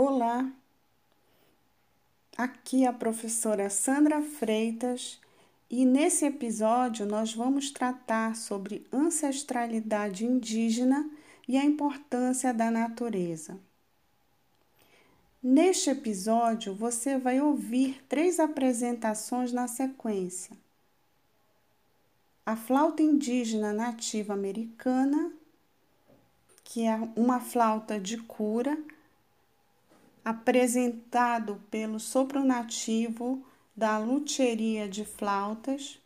Olá, aqui é a professora Sandra Freitas e nesse episódio nós vamos tratar sobre ancestralidade indígena e a importância da natureza. Neste episódio você vai ouvir três apresentações na sequência: a flauta indígena nativa americana, que é uma flauta de cura apresentado pelo sopro nativo da luteria de flautas,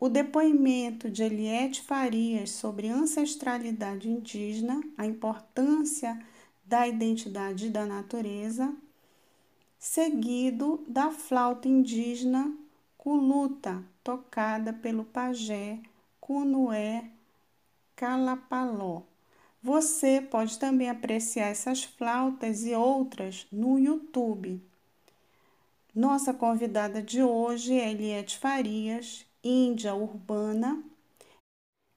o depoimento de Eliette Farias sobre ancestralidade indígena, a importância da identidade da natureza, seguido da flauta indígena Culuta, tocada pelo pajé Cunué Calapaló. Você pode também apreciar essas flautas e outras no YouTube. Nossa convidada de hoje é Eliette Farias, índia urbana,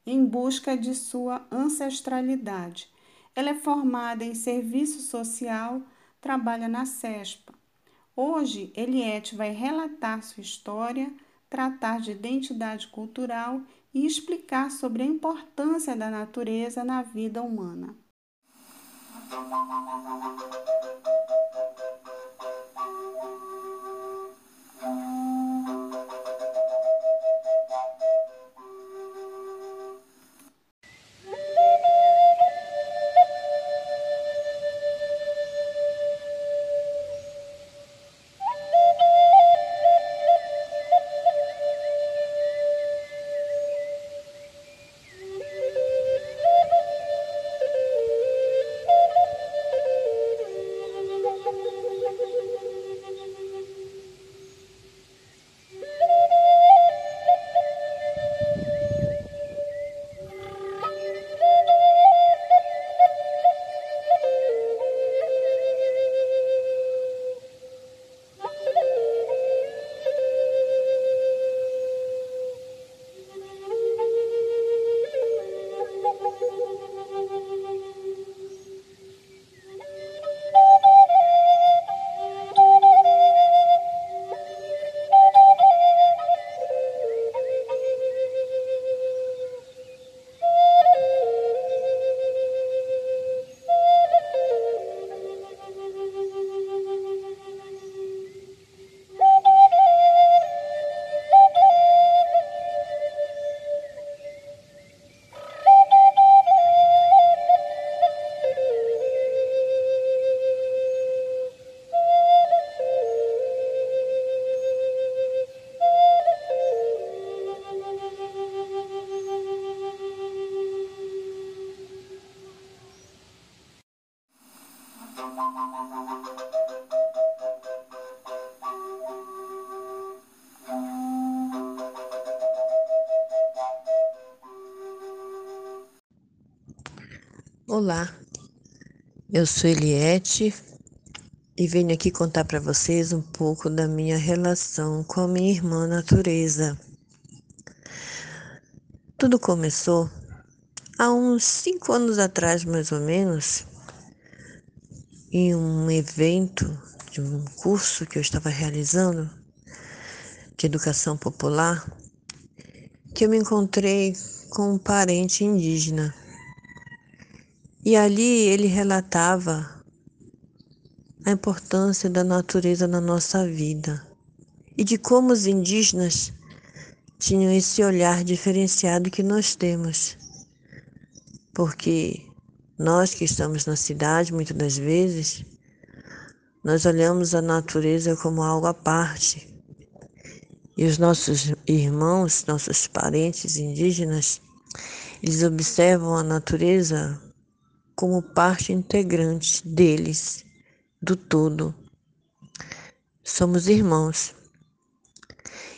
em busca de sua ancestralidade. Ela é formada em serviço social, trabalha na CESPA. Hoje, Eliette vai relatar sua história, tratar de identidade cultural e explicar sobre a importância da natureza na vida humana. Olá, eu sou Eliette e venho aqui contar para vocês um pouco da minha relação com a minha irmã natureza. Tudo começou há uns cinco anos atrás, mais ou menos, em um evento de um curso que eu estava realizando de educação popular, que eu me encontrei com um parente indígena e ali ele relatava a importância da natureza na nossa vida e de como os indígenas tinham esse olhar diferenciado que nós temos. Porque nós que estamos na cidade, muitas das vezes, nós olhamos a natureza como algo à parte. E os nossos irmãos, nossos parentes indígenas, eles observam a natureza como parte integrante deles, do todo. Somos irmãos.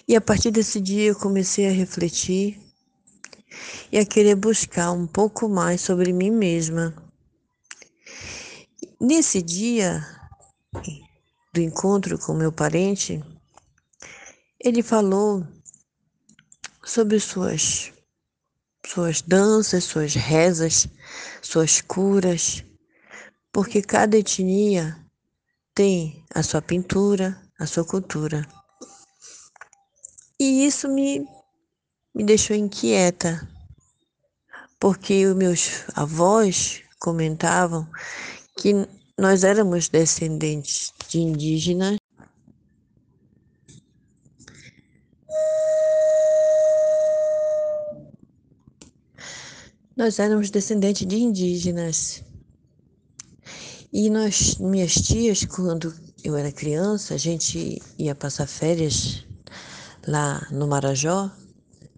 E a partir desse dia eu comecei a refletir e a querer buscar um pouco mais sobre mim mesma. nesse dia do encontro com meu parente, ele falou sobre suas suas danças, suas rezas, suas curas, porque cada etnia tem a sua pintura, a sua cultura. E isso me, me deixou inquieta, porque os meus avós comentavam que nós éramos descendentes de indígenas Nós éramos descendentes de indígenas. E nós, minhas tias, quando eu era criança, a gente ia passar férias lá no Marajó.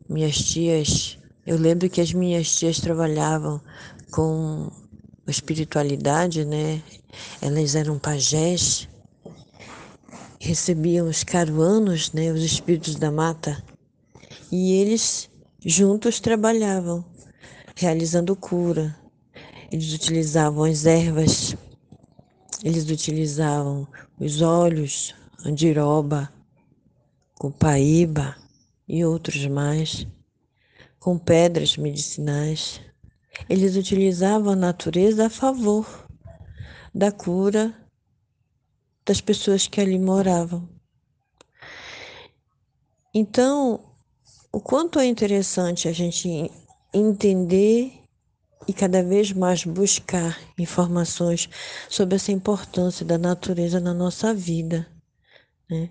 Minhas tias, eu lembro que as minhas tias trabalhavam com espiritualidade, né? Elas eram pajés, recebiam os caruanos, né? Os espíritos da mata. E eles juntos trabalhavam realizando cura. Eles utilizavam as ervas, eles utilizavam os óleos, andiroba, copaíba e outros mais, com pedras medicinais. Eles utilizavam a natureza a favor da cura das pessoas que ali moravam. Então, o quanto é interessante a gente entender e cada vez mais buscar informações sobre essa importância da natureza na nossa vida. Né?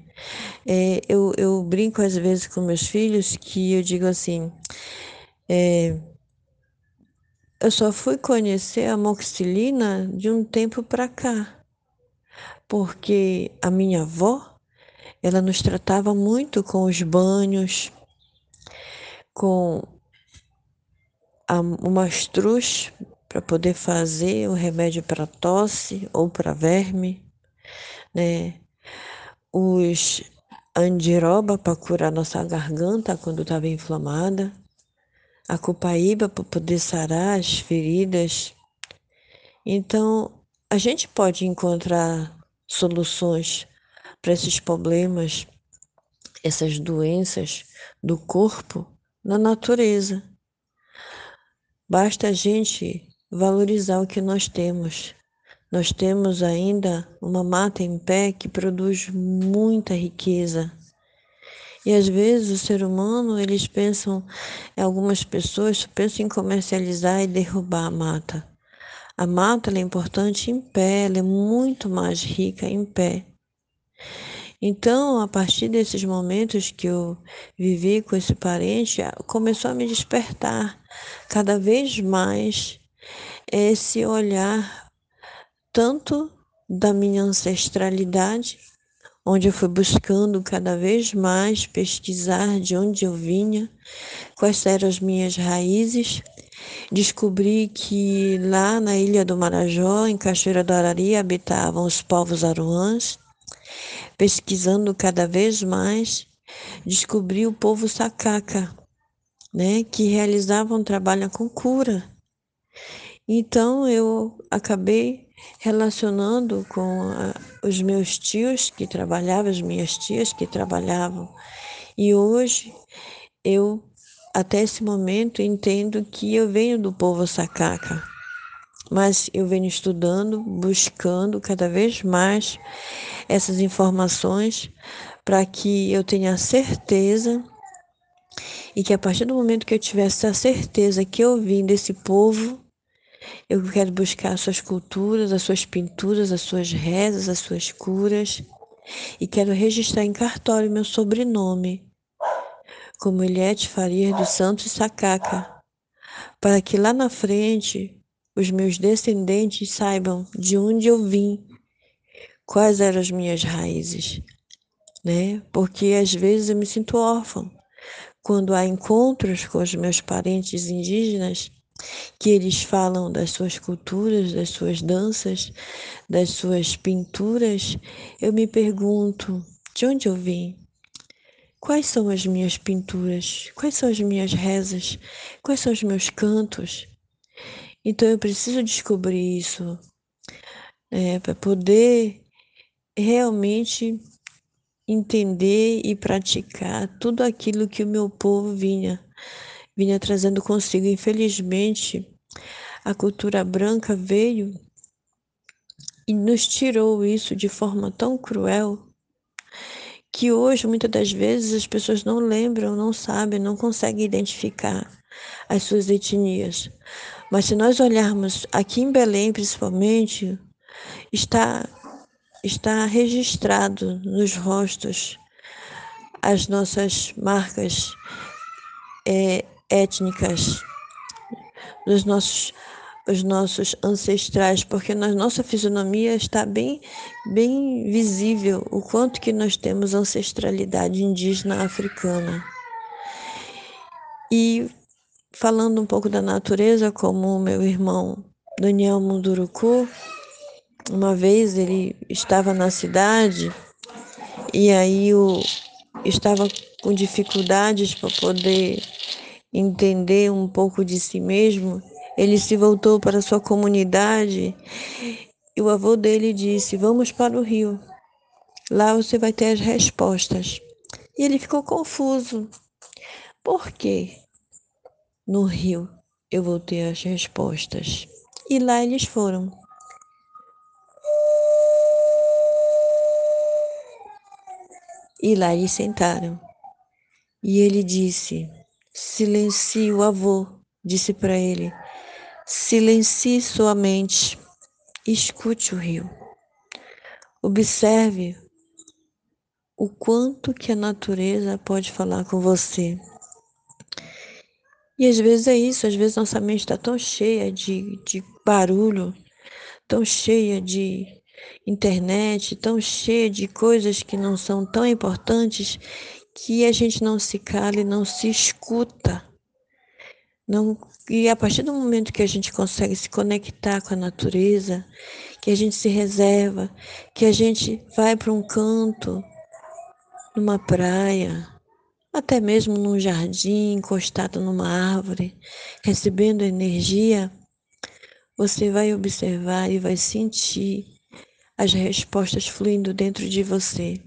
É, eu, eu brinco às vezes com meus filhos que eu digo assim: é, eu só fui conhecer a moxilina de um tempo para cá, porque a minha avó ela nos tratava muito com os banhos, com o mastruz para poder fazer o remédio para tosse ou para verme, né? Os andiroba para curar nossa garganta quando estava inflamada, a copaíba para poder sarar as feridas. Então, a gente pode encontrar soluções para esses problemas, essas doenças do corpo na natureza. Basta a gente valorizar o que nós temos. Nós temos ainda uma mata em pé que produz muita riqueza. E às vezes o ser humano, eles pensam, algumas pessoas pensam em comercializar e derrubar a mata. A mata é importante em pé, ela é muito mais rica em pé. Então, a partir desses momentos que eu vivi com esse parente, começou a me despertar cada vez mais esse olhar tanto da minha ancestralidade, onde eu fui buscando cada vez mais pesquisar de onde eu vinha, quais eram as minhas raízes. Descobri que lá na ilha do Marajó, em Cachoeira do Arari, habitavam os povos aruãs pesquisando cada vez mais, descobri o povo sacaca, né, que realizava um trabalho com cura. Então eu acabei relacionando com a, os meus tios que trabalhavam, as minhas tias que trabalhavam. E hoje eu até esse momento entendo que eu venho do povo sacaca mas eu venho estudando, buscando cada vez mais essas informações para que eu tenha certeza e que a partir do momento que eu tivesse a certeza que eu vim desse povo, eu quero buscar as suas culturas, as suas pinturas, as suas rezas, as suas curas e quero registrar em cartório meu sobrenome como Eliette Farias dos Santos Sacaca, para que lá na frente os meus descendentes saibam de onde eu vim, quais eram as minhas raízes, né? Porque às vezes eu me sinto órfã quando há encontros com os meus parentes indígenas que eles falam das suas culturas, das suas danças, das suas pinturas, eu me pergunto de onde eu vim. Quais são as minhas pinturas? Quais são as minhas rezas? Quais são os meus cantos? Então eu preciso descobrir isso. é, para poder realmente entender e praticar tudo aquilo que o meu povo vinha vinha trazendo consigo. Infelizmente, a cultura branca veio e nos tirou isso de forma tão cruel que hoje muitas das vezes as pessoas não lembram, não sabem, não conseguem identificar as suas etnias. Mas se nós olharmos aqui em Belém, principalmente, está está registrado nos rostos as nossas marcas é, étnicas, dos nossos os nossos ancestrais, porque na nossa fisionomia está bem, bem visível o quanto que nós temos ancestralidade indígena africana. E falando um pouco da natureza, como o meu irmão Daniel Munduruku, uma vez ele estava na cidade e aí o, estava com dificuldades para poder entender um pouco de si mesmo ele se voltou para sua comunidade e o avô dele disse: Vamos para o rio. Lá você vai ter as respostas. E ele ficou confuso. Por quê? No rio eu vou ter as respostas. E lá eles foram. E lá eles sentaram. E ele disse: Silencie o avô, disse para ele. Silencie sua mente, escute o rio. Observe o quanto que a natureza pode falar com você. E às vezes é isso, às vezes nossa mente está tão cheia de, de barulho, tão cheia de internet, tão cheia de coisas que não são tão importantes, que a gente não se cala e não se escuta. Não, e a partir do momento que a gente consegue se conectar com a natureza, que a gente se reserva, que a gente vai para um canto, numa praia, até mesmo num jardim, encostado numa árvore, recebendo energia, você vai observar e vai sentir as respostas fluindo dentro de você.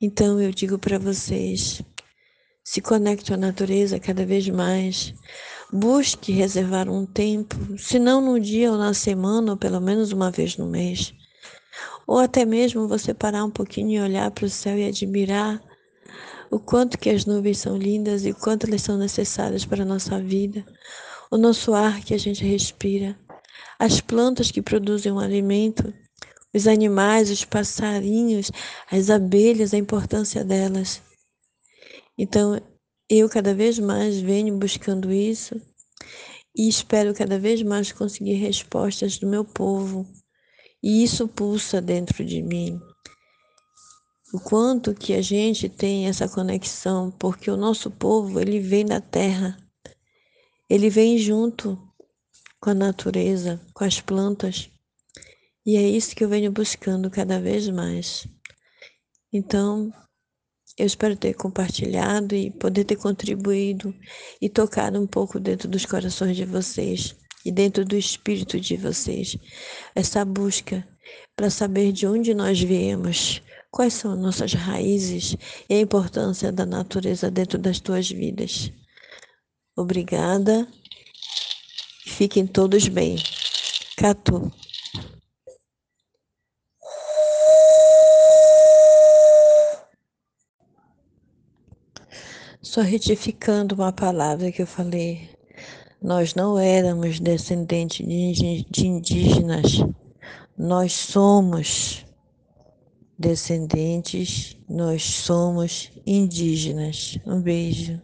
Então eu digo para vocês, se conecte à natureza cada vez mais. Busque reservar um tempo, se não no dia ou na semana, ou pelo menos uma vez no mês. Ou até mesmo você parar um pouquinho e olhar para o céu e admirar o quanto que as nuvens são lindas e o quanto elas são necessárias para a nossa vida, o nosso ar que a gente respira, as plantas que produzem o um alimento, os animais, os passarinhos, as abelhas, a importância delas. Então, eu cada vez mais venho buscando isso e espero cada vez mais conseguir respostas do meu povo. E isso pulsa dentro de mim. O quanto que a gente tem essa conexão, porque o nosso povo, ele vem da terra. Ele vem junto com a natureza, com as plantas. E é isso que eu venho buscando cada vez mais. Então, eu espero ter compartilhado e poder ter contribuído e tocado um pouco dentro dos corações de vocês e dentro do espírito de vocês. Essa busca para saber de onde nós viemos, quais são nossas raízes e a importância da natureza dentro das tuas vidas. Obrigada. Fiquem todos bem. Catu. Só retificando uma palavra que eu falei. Nós não éramos descendentes de indígenas, nós somos descendentes, nós somos indígenas. Um beijo.